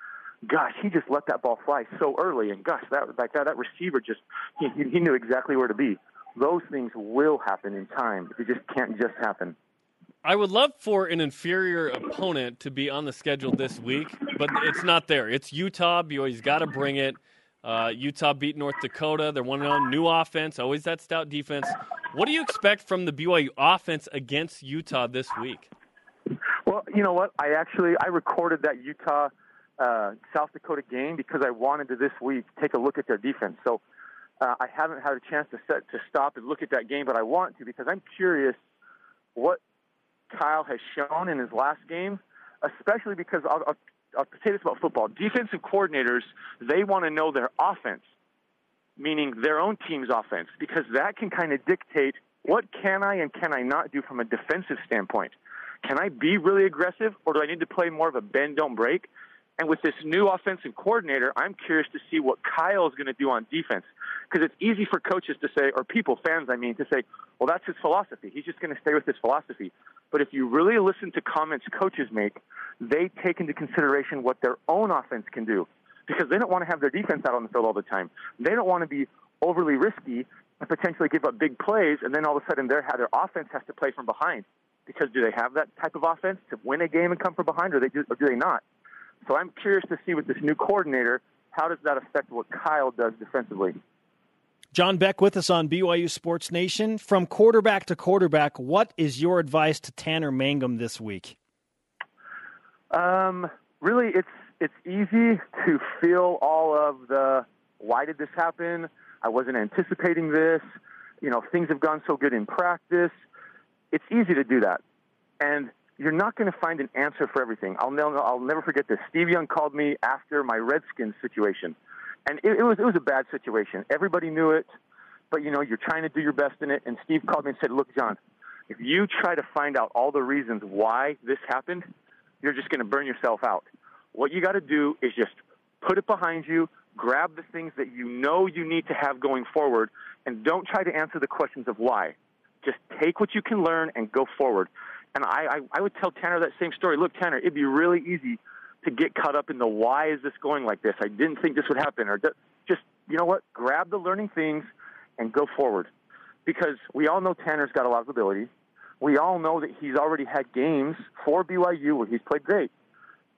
H: gosh, he just let that ball fly so early. And gosh, that, like that, that receiver just, he, he knew exactly where to be. Those things will happen in time. It just can't just happen.
B: I would love for an inferior opponent to be on the schedule this week, but it's not there. It's Utah. BYU's got to bring it. Uh, Utah beat North Dakota. They're one and on new offense, always that stout defense. What do you expect from the BYU offense against Utah this week?
H: Well, you know what? I actually I recorded that Utah uh, South Dakota game because I wanted to this week take a look at their defense. So uh, I haven't had a chance to set to stop and look at that game, but I want to because I'm curious what Kyle has shown in his last game, especially because I'll, I'll, I'll say this about football. Defensive coordinators, they want to know their offense, meaning their own team's offense, because that can kind of dictate what can I and can I not do from a defensive standpoint. Can I be really aggressive, or do I need to play more of a bend, don't break? And with this new offensive coordinator, I'm curious to see what Kyle is going to do on defense. Because it's easy for coaches to say, or people, fans, I mean, to say, well, that's his philosophy. He's just going to stay with his philosophy. But if you really listen to comments coaches make, they take into consideration what their own offense can do. Because they don't want to have their defense out on the field all the time. They don't want to be overly risky and potentially give up big plays, and then all of a sudden their, their offense has to play from behind. Because do they have that type of offense to win a game and come from behind, or, they do, or do they not? So I'm curious to see with this new coordinator, how does that affect what Kyle does defensively?
A: John Beck with us on BYU Sports Nation. From quarterback to quarterback, what is your advice to Tanner Mangum this week?
H: Um, really, it's it's easy to feel all of the why did this happen? I wasn't anticipating this. You know, things have gone so good in practice. It's easy to do that, and you're not going to find an answer for everything. I'll never, I'll never forget this. Steve Young called me after my Redskins situation, and it, it was it was a bad situation. Everybody knew it, but you know you're trying to do your best in it. And Steve called me and said, "Look, John, if you try to find out all the reasons why this happened, you're just going to burn yourself out. What you got to do is just put it behind you, grab the things that you know you need to have going forward, and don't try to answer the questions of why. Just take what you can learn and go forward." And I, I, I would tell Tanner that same story. Look, Tanner, it'd be really easy to get caught up in the why is this going like this? I didn't think this would happen. Or just, you know what? Grab the learning things and go forward. Because we all know Tanner's got a lot of ability. we all know that he's already had games for BYU where he's played great.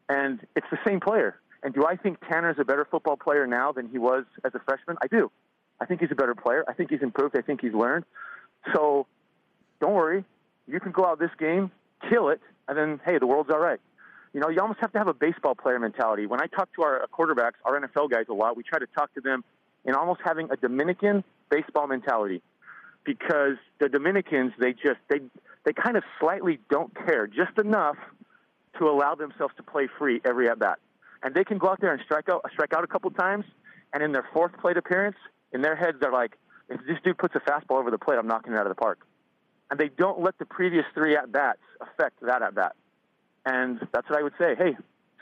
H: And it's the same player. And do I think Tanner's a better football player now than he was as a freshman? I do. I think he's a better player. I think he's improved. I think he's learned. So don't worry. You can go out this game, kill it, and then, hey, the world's all right. You know, you almost have to have a baseball player mentality. When I talk to our uh, quarterbacks, our NFL guys a lot, we try to talk to them in almost having a Dominican baseball mentality because the Dominicans, they just, they, they kind of slightly don't care just enough to allow themselves to play free every at bat. And they can go out there and strike out, strike out a couple times, and in their fourth plate appearance, in their heads, they're like, if this dude puts a fastball over the plate, I'm knocking it out of the park. And they don't let the previous three at bats affect that at bat. And that's what I would say. Hey,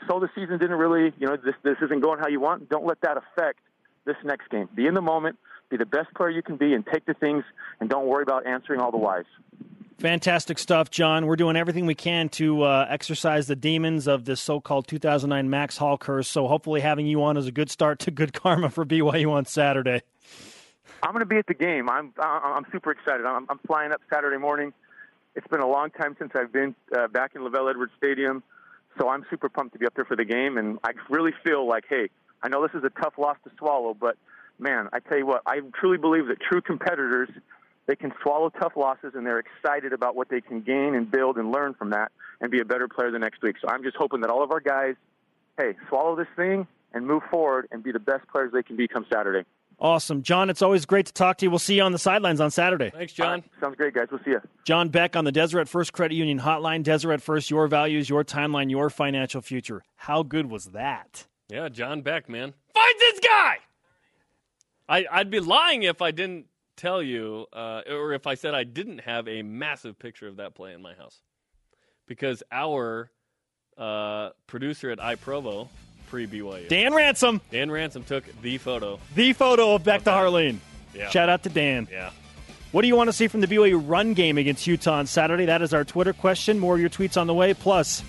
H: so the season didn't really, you know, this this isn't going how you want. Don't let that affect this next game. Be in the moment, be the best player you can be, and take the things, and don't worry about answering all the whys.
A: Fantastic stuff, John. We're doing everything we can to uh, exercise the demons of this so-called 2009 Max Hall curse. So hopefully, having you on is a good start to good [laughs] karma for BYU on Saturday.
H: I'm going to be at the game. I'm I'm super excited. I'm, I'm flying up Saturday morning. It's been a long time since I've been uh, back in LaVell Edwards Stadium, so I'm super pumped to be up there for the game. And I really feel like, hey, I know this is a tough loss to swallow, but man, I tell you what, I truly believe that true competitors they can swallow tough losses and they're excited about what they can gain and build and learn from that and be a better player the next week. So I'm just hoping that all of our guys, hey, swallow this thing and move forward and be the best players they can be come Saturday.
A: Awesome. John, it's always great to talk to you. We'll see you on the sidelines on Saturday.
B: Thanks, John.
H: Right. Sounds great, guys. We'll see you.
A: John Beck on the Deseret First Credit Union Hotline. Deseret First, your values, your timeline, your financial future. How good was that?
B: Yeah, John Beck, man. Find this guy! I, I'd be lying if I didn't tell you, uh, or if I said I didn't have a massive picture of that play in my house. Because our uh, producer at iProvo, pre BYU.
A: Dan Ransom.
B: Dan Ransom took the photo.
A: The photo of Beck to Harline.
B: Yeah.
A: Shout out to Dan.
B: Yeah.
A: What do you want to see from the BYU run game against Utah on Saturday? That is our Twitter question. More of your tweets on the way. Plus,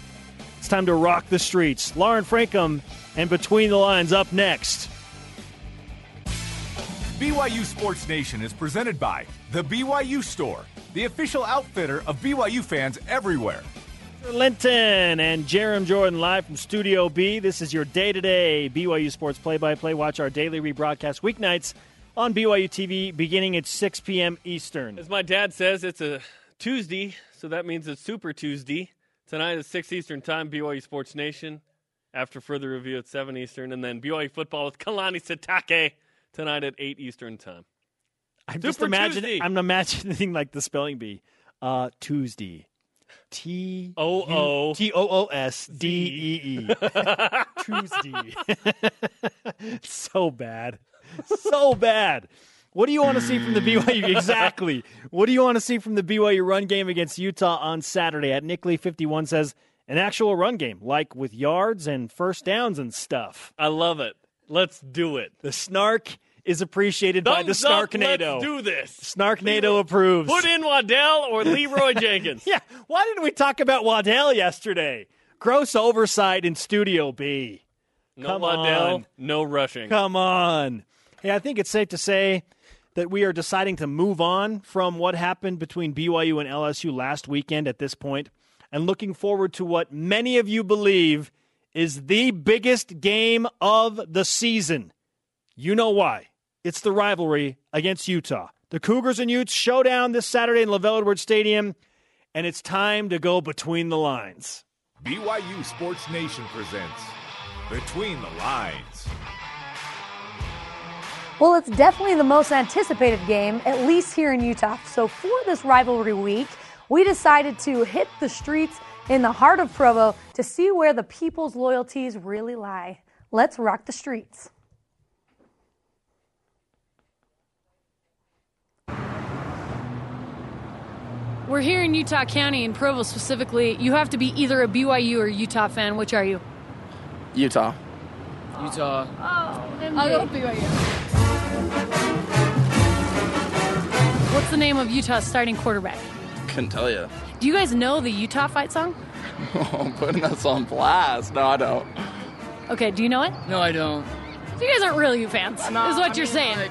A: it's time to rock the streets. Lauren Frankham and Between the Lines up next.
E: BYU Sports Nation is presented by The BYU Store, the official outfitter of BYU fans everywhere.
A: Linton and Jarom Jordan live from Studio B. This is your day to day BYU Sports play by play. Watch our daily rebroadcast weeknights on BYU TV beginning at 6 p.m. Eastern.
B: As my dad says, it's a Tuesday, so that means it's Super Tuesday. Tonight at 6 Eastern Time, BYU Sports Nation. After further review at 7 Eastern, and then BYU football with Kalani Sitake tonight at 8 Eastern Time.
A: I'm
B: Super
A: just imagining.
B: Tuesday.
A: I'm imagining like the spelling bee. Uh, Tuesday. T
B: O O
A: T O O S D E E. [laughs] Tuesday. [laughs] so bad. So bad. What do you want to see from the BYU? [laughs] Exactly. What do you want to see from the BYU run game against Utah on Saturday? At Nick Lee 51 says an actual run game, like with yards and first downs and stuff.
B: I love it. Let's do it.
A: The snark is appreciated by the
B: Thumbs up,
A: Snarknado.
B: Let's do this.
A: Snarknado approves.
B: Put in Waddell or [laughs] Leroy Jenkins.
A: Yeah, why didn't we talk about Waddell yesterday? Gross oversight in Studio B.
B: No
A: Come
B: Waddell,
A: on.
B: no rushing.
A: Come on. Hey, I think it's safe to say that we are deciding to move on from what happened between BYU and LSU last weekend at this point and looking forward to what many of you believe is the biggest game of the season. You know why. It's the rivalry against Utah. The Cougars and Utes showdown this Saturday in LaVell Edwards Stadium, and it's time to go between the lines.
E: BYU Sports Nation presents Between the Lines.
I: Well, it's definitely the most anticipated game, at least here in Utah. So for this rivalry week, we decided to hit the streets in the heart of Provo to see where the people's loyalties really lie. Let's rock the streets.
J: We're here in Utah County, in Provo specifically. You have to be either a BYU or Utah fan. Which are you?
K: Utah.
L: Utah. Oh.
J: I'll go BYU. What's the name of Utah's starting quarterback?
K: Couldn't tell you.
J: Do you guys know the Utah fight song? [laughs]
K: I'm putting us on blast. No, I don't.
J: Okay, do you know it?
L: No, I don't.
J: So you guys aren't real Ute fans, is what you're saying.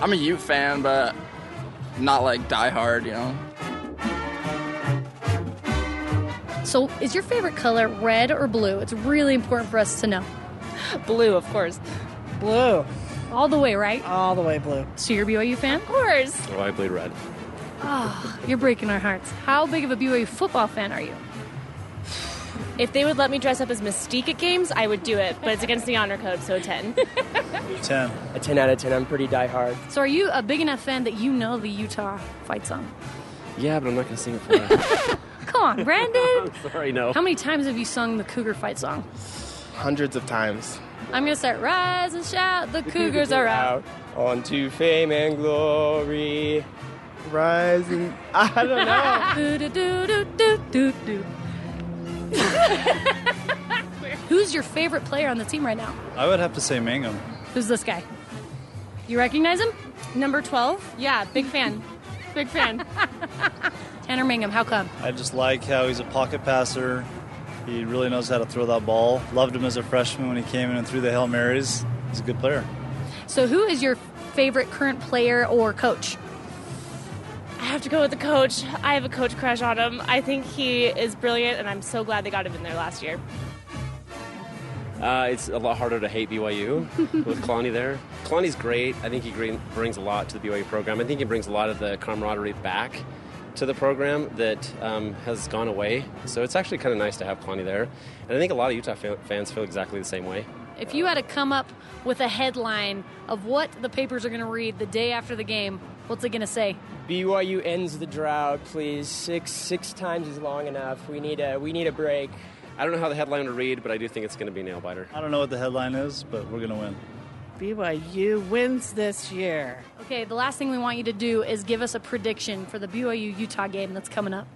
K: I'm a Ute fan, but not like Die Hard, you know.
J: So, is your favorite color red or blue? It's really important for us to know.
L: Blue, of course.
J: Blue. All the way, right?
L: All the way blue.
J: So, you're a BYU fan?
L: Of course.
M: Oh, I bleed red.
J: Oh, you're breaking our hearts. How big of a BYU football fan are you?
L: If they would let me dress up as Mystique at games, I would do it, but it's against the honor code, so 10. [laughs]
N: 10. A 10 out of 10. I'm pretty diehard.
J: So, are you a big enough fan that you know the Utah fight song?
M: Yeah, but I'm not going to sing it for [laughs] you.
J: Come on, Brandon. [laughs]
M: Sorry, no.
J: How many times have you sung the Cougar fight song?
N: Hundreds of times.
J: I'm gonna start rise and shout. The Cougars are out.
N: On to fame and glory. Rise and. I don't know.
J: do, do, do, do, do, do. [laughs] Who's your favorite player on the team right now?
O: I would have to say Mangum.
J: Who's this guy? You recognize him?
L: Number 12? Yeah, big fan. big fan. [laughs]
J: Tanner Mangum, how come?
O: I just like how he's a pocket passer. He really knows how to throw that ball. Loved him as a freshman when he came in and threw the Hail Marys. He's a good player.
J: So, who is your favorite current player or coach?
L: Have to go with the coach. I have a coach crush on him. I think he is brilliant, and I'm so glad they got him in there last year.
M: Uh, it's a lot harder to hate BYU [laughs] with Kalani there. Kalani's great. I think he brings a lot to the BYU program. I think he brings a lot of the camaraderie back to the program that um, has gone away. So it's actually kind of nice to have Kalani there. And I think a lot of Utah fans feel exactly the same way.
J: If you had to come up with a headline of what the papers are going to read the day after the game, what's it going to say?
N: BYU ends the drought, please. Six six times is long enough. We need a we need a break.
M: I don't know how the headline will read, but I do think it's going to be nail biter.
O: I don't know what the headline is, but we're going to win.
P: BYU wins this year.
J: Okay, the last thing we want you to do is give us a prediction for the BYU Utah game that's coming up.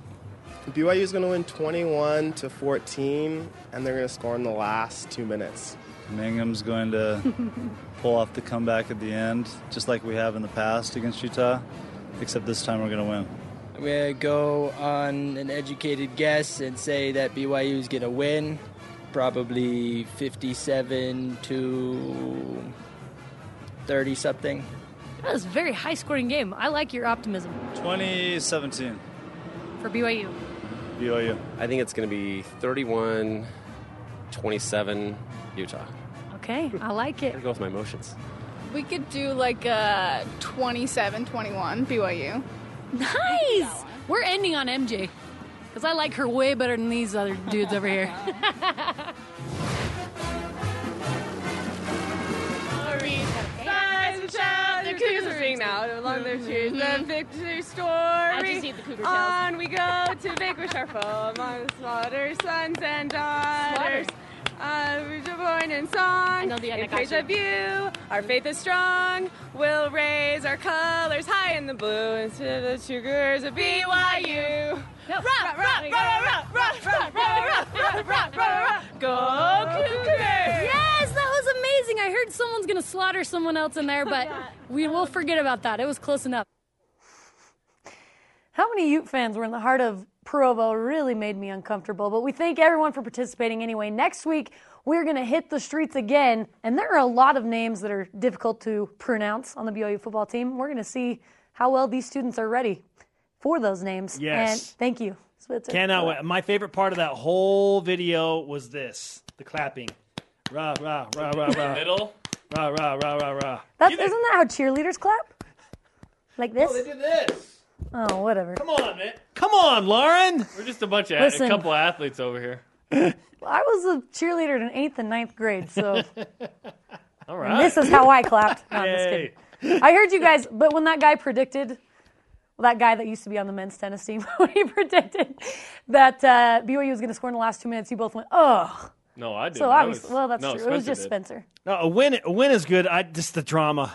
Q: BYU is going to win 21 to 14, and they're going to score in the last two minutes.
O: Mangum's going to [laughs] pull off the comeback at the end, just like we have in the past against Utah, except this time we're going to win.
N: I'm going to go on an educated guess and say that BYU is going to win, probably 57 to 30 something.
J: That was a very high scoring game. I like your optimism
O: 2017,
J: for BYU.
O: BYU.
M: I think it's going to be 31 27 Utah.
J: Okay, I like it.
M: I go with my emotions.
R: We could do like a 27 21 BYU.
J: Nice! We're ending on MJ because I like her way better than these other dudes over here.
L: Rise and shout, the Cougars are ringing out along their mm-hmm. cheers. The victory story. I just need the Cougar tails. On we go to vanquish our foe among the slaughter sons and daughters. Uh, we were born in song. I
J: know the
L: In praise of you, our faith is strong. We'll raise our colors high in the blue instead of the Cougars of BYU. Rock, rock, rock, rock, rock, rock, rock, rock, rock, rock, rock. Go Cougars!
J: Yes, that was amazing. I heard someone's going to slaughter someone else in there, but we will forget about that. It was close enough. How many Ute fans were in the heart of Provo really made me uncomfortable, but we thank everyone for participating anyway. Next week, we're going to hit the streets again, and there are a lot of names that are difficult to pronounce on the BYU football team. We're going to see how well these students are ready for those names.
A: Yes.
J: And thank you, Spitzer.
A: Cannot wait. My favorite part of that whole video was this the clapping. Rah, rah, rah, rah, rah.
B: Middle.
A: Rah, rah, rah, rah, rah.
J: That's, isn't that how cheerleaders clap? Like this?
A: Oh, they do this.
J: Oh, whatever.
A: Come on, man. Come on, Lauren.
B: We're just a bunch of
J: Listen.
B: a couple athletes over here. [laughs]
J: I was a cheerleader in eighth and ninth grade, so [laughs]
B: All
J: and this is how I clapped. No, I'm just
B: Yay.
J: kidding. I heard you guys, but when that guy predicted, well, that guy that used to be on the men's tennis team, [laughs] when he predicted that uh, BYU was going to score in the last two minutes, you both went, "Oh."
B: No, I did.
J: So I obviously, well, that's true. It was just Spencer.
A: No, a win. A win is good. I just the drama.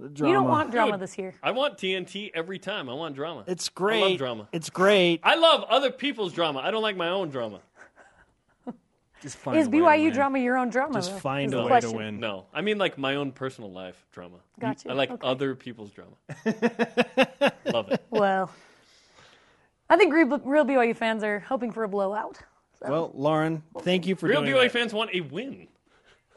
A: The drama.
J: You don't want drama
B: Dude,
J: this year.
B: I want TNT every time. I want drama.
A: It's great.
B: I
A: great.
B: love drama.
A: It's great.
B: I love other people's drama. I don't like my own drama. [laughs]
A: Just find
J: Is
A: a way to
J: BYU
A: win.
J: drama your own drama?
A: Just find
J: is
A: a
J: the
A: way
J: question.
A: to win.
B: No, I mean like my own personal life drama.
J: Gotcha.
B: I like
J: Okay.
B: other people's drama. [laughs] love it.
J: Well, I think real, real BYU fans are hoping for a blowout.
A: Well, Lauren, thank you for
B: Real
A: doing
B: BYU
A: that.
B: fans want a win,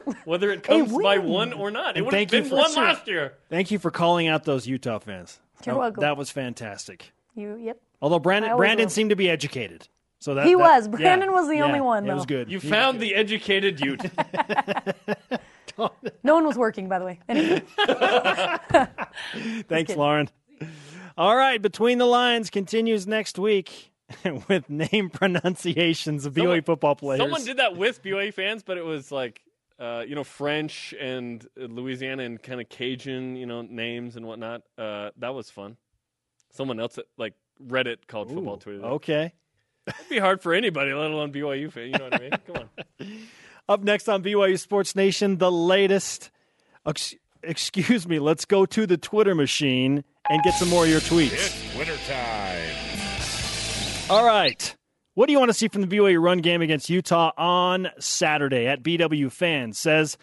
B: [laughs] whether it comes by one or not. It would have
A: thank you
B: been
A: for-
B: one last year.
A: Thank you for calling out those Utah fans.
J: You're
A: that,
J: welcome.
A: that was fantastic.
J: You, yep.
A: Although Brandon Brandon
J: will.
A: seemed to be educated. So that
I: he
A: that-
I: was.
A: yeah,
I: Brandon was the
A: yeah,
I: only one.
A: It was good.
B: You
A: He-
B: found the educated [laughs] Ute.
I: No one was working, by the way. Anyway. [laughs]
A: Thanks. Lauren. All right, Between the Lines continues next week with name pronunciations of BYU football players.
B: Someone did that with BYU fans, but it was like, uh, you know, French and uh, Louisiana and kind of Cajun, you know, names and whatnot. Uh, that was fun. Someone else, at, like Reddit college football tweeted.
A: Okay.
B: It'd be hard for anybody, let alone BYU fan. You know what I mean? Come on. [laughs]
A: Up next on BYU Sports Nation, the latest. Ex- excuse me, let's go to the Twitter machine and get some more of your tweets.
C: It's winter time.
A: All right. What do you want to see from the BYU run game against Utah on Saturday at BW Fans? Says,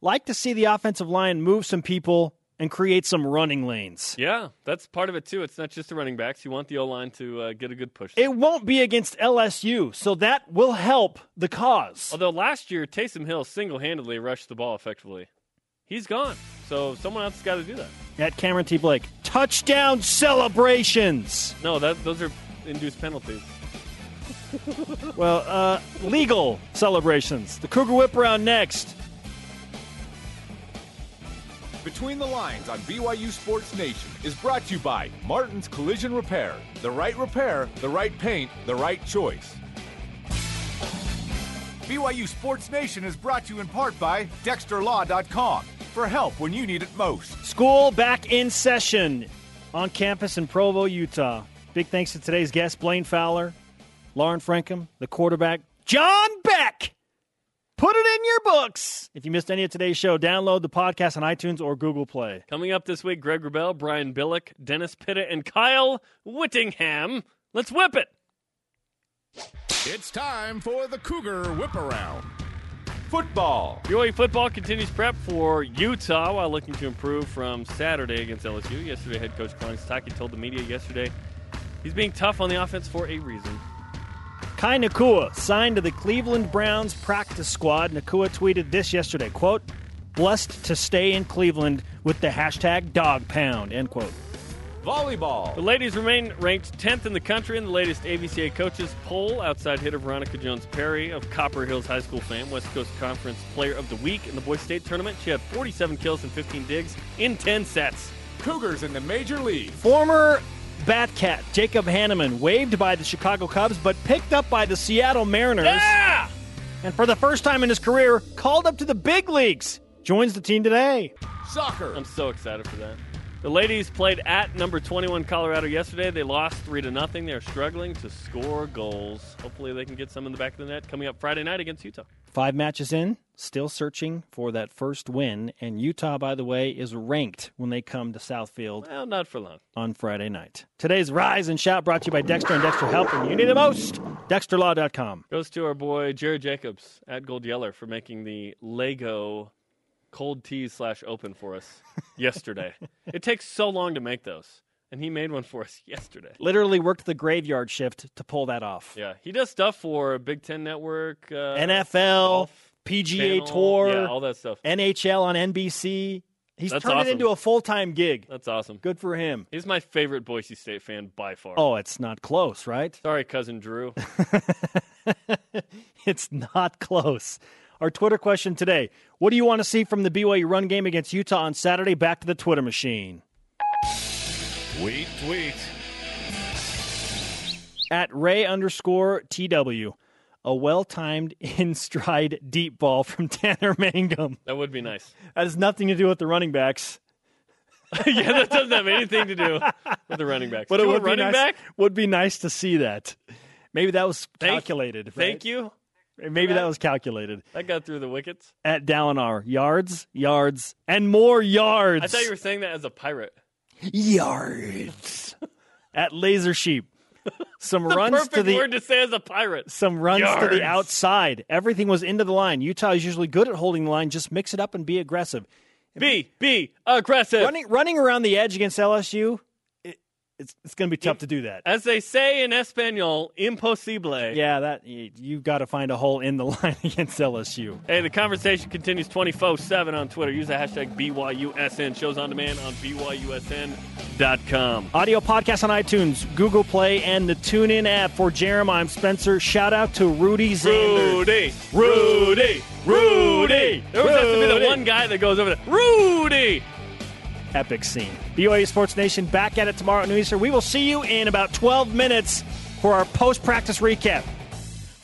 A: like to see the offensive line move some people and create some running lanes.
B: Yeah, that's part of it too. It's not just the running backs. You want the O line to uh, get a good push.
A: It won't be against LSU, so that will help the cause.
B: Although last year Taysom Hill single-handedly rushed the ball effectively, he's gone. So someone else has got to do that.
A: At Cameron T. Blake, touchdown celebrations.
B: No, that those are induced penalties. [laughs]
A: Well, uh, legal celebrations. The Cougar Whip Around next.
E: Between the Lines on BYU Sports Nation is brought to you by Martin's Collision Repair. The right repair, the right paint, the right choice. BYU Sports Nation is brought to you in part by DexterLaw.com for help when you need it most.
A: School back in session on campus in Provo, Utah. Big thanks to today's guest, Blaine Fowler, Lauren Frankham, the quarterback, John Beck. Put it in your books. If you missed any of today's show, download the podcast on iTunes or Google Play.
B: Coming up this week, Greg Wrubell, Brian Billick, Dennis Pitta, and Kyle Whittingham. Let's whip it.
C: It's time for the Cougar Whip Around.
E: Football.
B: BYU football continues prep for Utah while looking to improve from Saturday against LSU. Yesterday, head coach Kalani Sitake told the media yesterday he's being tough on the offense for a reason.
A: Kai Nacua signed to the Cleveland Browns practice squad. Nakua tweeted this yesterday, quote, blessed to stay in Cleveland with the hashtag dog pound, end quote.
E: Volleyball.
B: The ladies remain ranked 10th in the country in the latest AVCA coaches poll. Outside hitter Veronica Jones Perry of Copper Hills High School fame, West Coast Conference Player of the Week in the Boise State tournament. She had 47 kills and 15 digs in 10 sets.
E: Cougars in the major league.
A: Former Batcat Jacob Hannemann waived by the Chicago Cubs, but picked up by the Seattle Mariners.
B: Yeah!
A: And for the first time in his career, called up to the big leagues. Joins the team today.
E: Soccer.
B: I'm so excited for that. The ladies played at number 21 Colorado yesterday. They lost 3 to nothing. They're struggling to score goals. Hopefully they can get some in the back of the net coming up Friday night against Utah.
A: Five matches in, still searching for that first win. And Utah, by the way, is ranked when they come to Southfield
B: Well, not for long.
A: on Friday night. Today's Rise and Shout brought to you by Dexter and Dexter Help. You need it most, DexterLaw.com.
B: Goes to our boy Jared Jacobs at Gold Yeller for making the Lego cold tea slash open for us [laughs] yesterday. it takes so long to make those, and he made one for us yesterday.
A: Literally worked the graveyard shift to pull that off.
B: Yeah, he does stuff for Big Ten Network, uh,
A: NFL,
B: golf
A: PGA
B: channel,
A: Tour,
B: yeah, all that stuff.
A: NHL on NBC. He's
B: That's
A: turned
B: awesome.
A: it into a full time gig.
B: That's awesome.
A: Good for him.
B: He's my favorite Boise State fan by far.
A: Oh, it's not close, right?
B: Sorry, cousin Drew. [laughs]
A: it's not close. Our Twitter question today What do you want to see from the BYU run game against Utah on Saturday? Back to the Twitter machine.
C: Tweet, tweet.
A: At Ray underscore TW. A well timed [laughs] in stride deep ball from [laughs] Tanner Mangum.
B: That would be nice.
A: That has nothing to do with the running backs. [laughs]
B: yeah, that doesn't have anything to do with the running backs.
A: But it would be
B: running
A: nice,
B: back.
A: would be nice to see that. Maybe that was
B: Thank-
A: calculated.
B: Thank you.
A: Maybe that
B: that.
A: was calculated.
B: That got through the wickets.
A: At Dalinar, yards, yards, and more yards.
B: I thought you were saying that as a pirate.
A: yards. At Laser Sheep, some
B: The
A: runs
B: perfect
A: to the
B: word to say as a pirate.
A: some runs to the outside. Everything was into the line. Utah is usually good at holding the line. Just mix it up and be aggressive.
B: Be be aggressive.
A: Running running around the edge against LSU, it's, it's going to be tough to do that.
B: As they say in Espanol, imposible.
A: Yeah, that you, you've got to find a hole in the [laughs] line against LSU.
B: Hey, the conversation continues 24 7 on Twitter. Use the hashtag BYUSN. Shows on demand on BYUSN.com.
A: Audio podcast on iTunes, Google Play, and the TuneIn app. For Jarom, I'm Spencer. Shout out to Rudy Zander.
B: Rudy, Rudy, Rudy. There was has to be the one guy that goes over there. Rudy.
A: Epic scene. BYU Sports Nation back at it tomorrow at noon. We will see you in about 12 minutes for our post practice recap.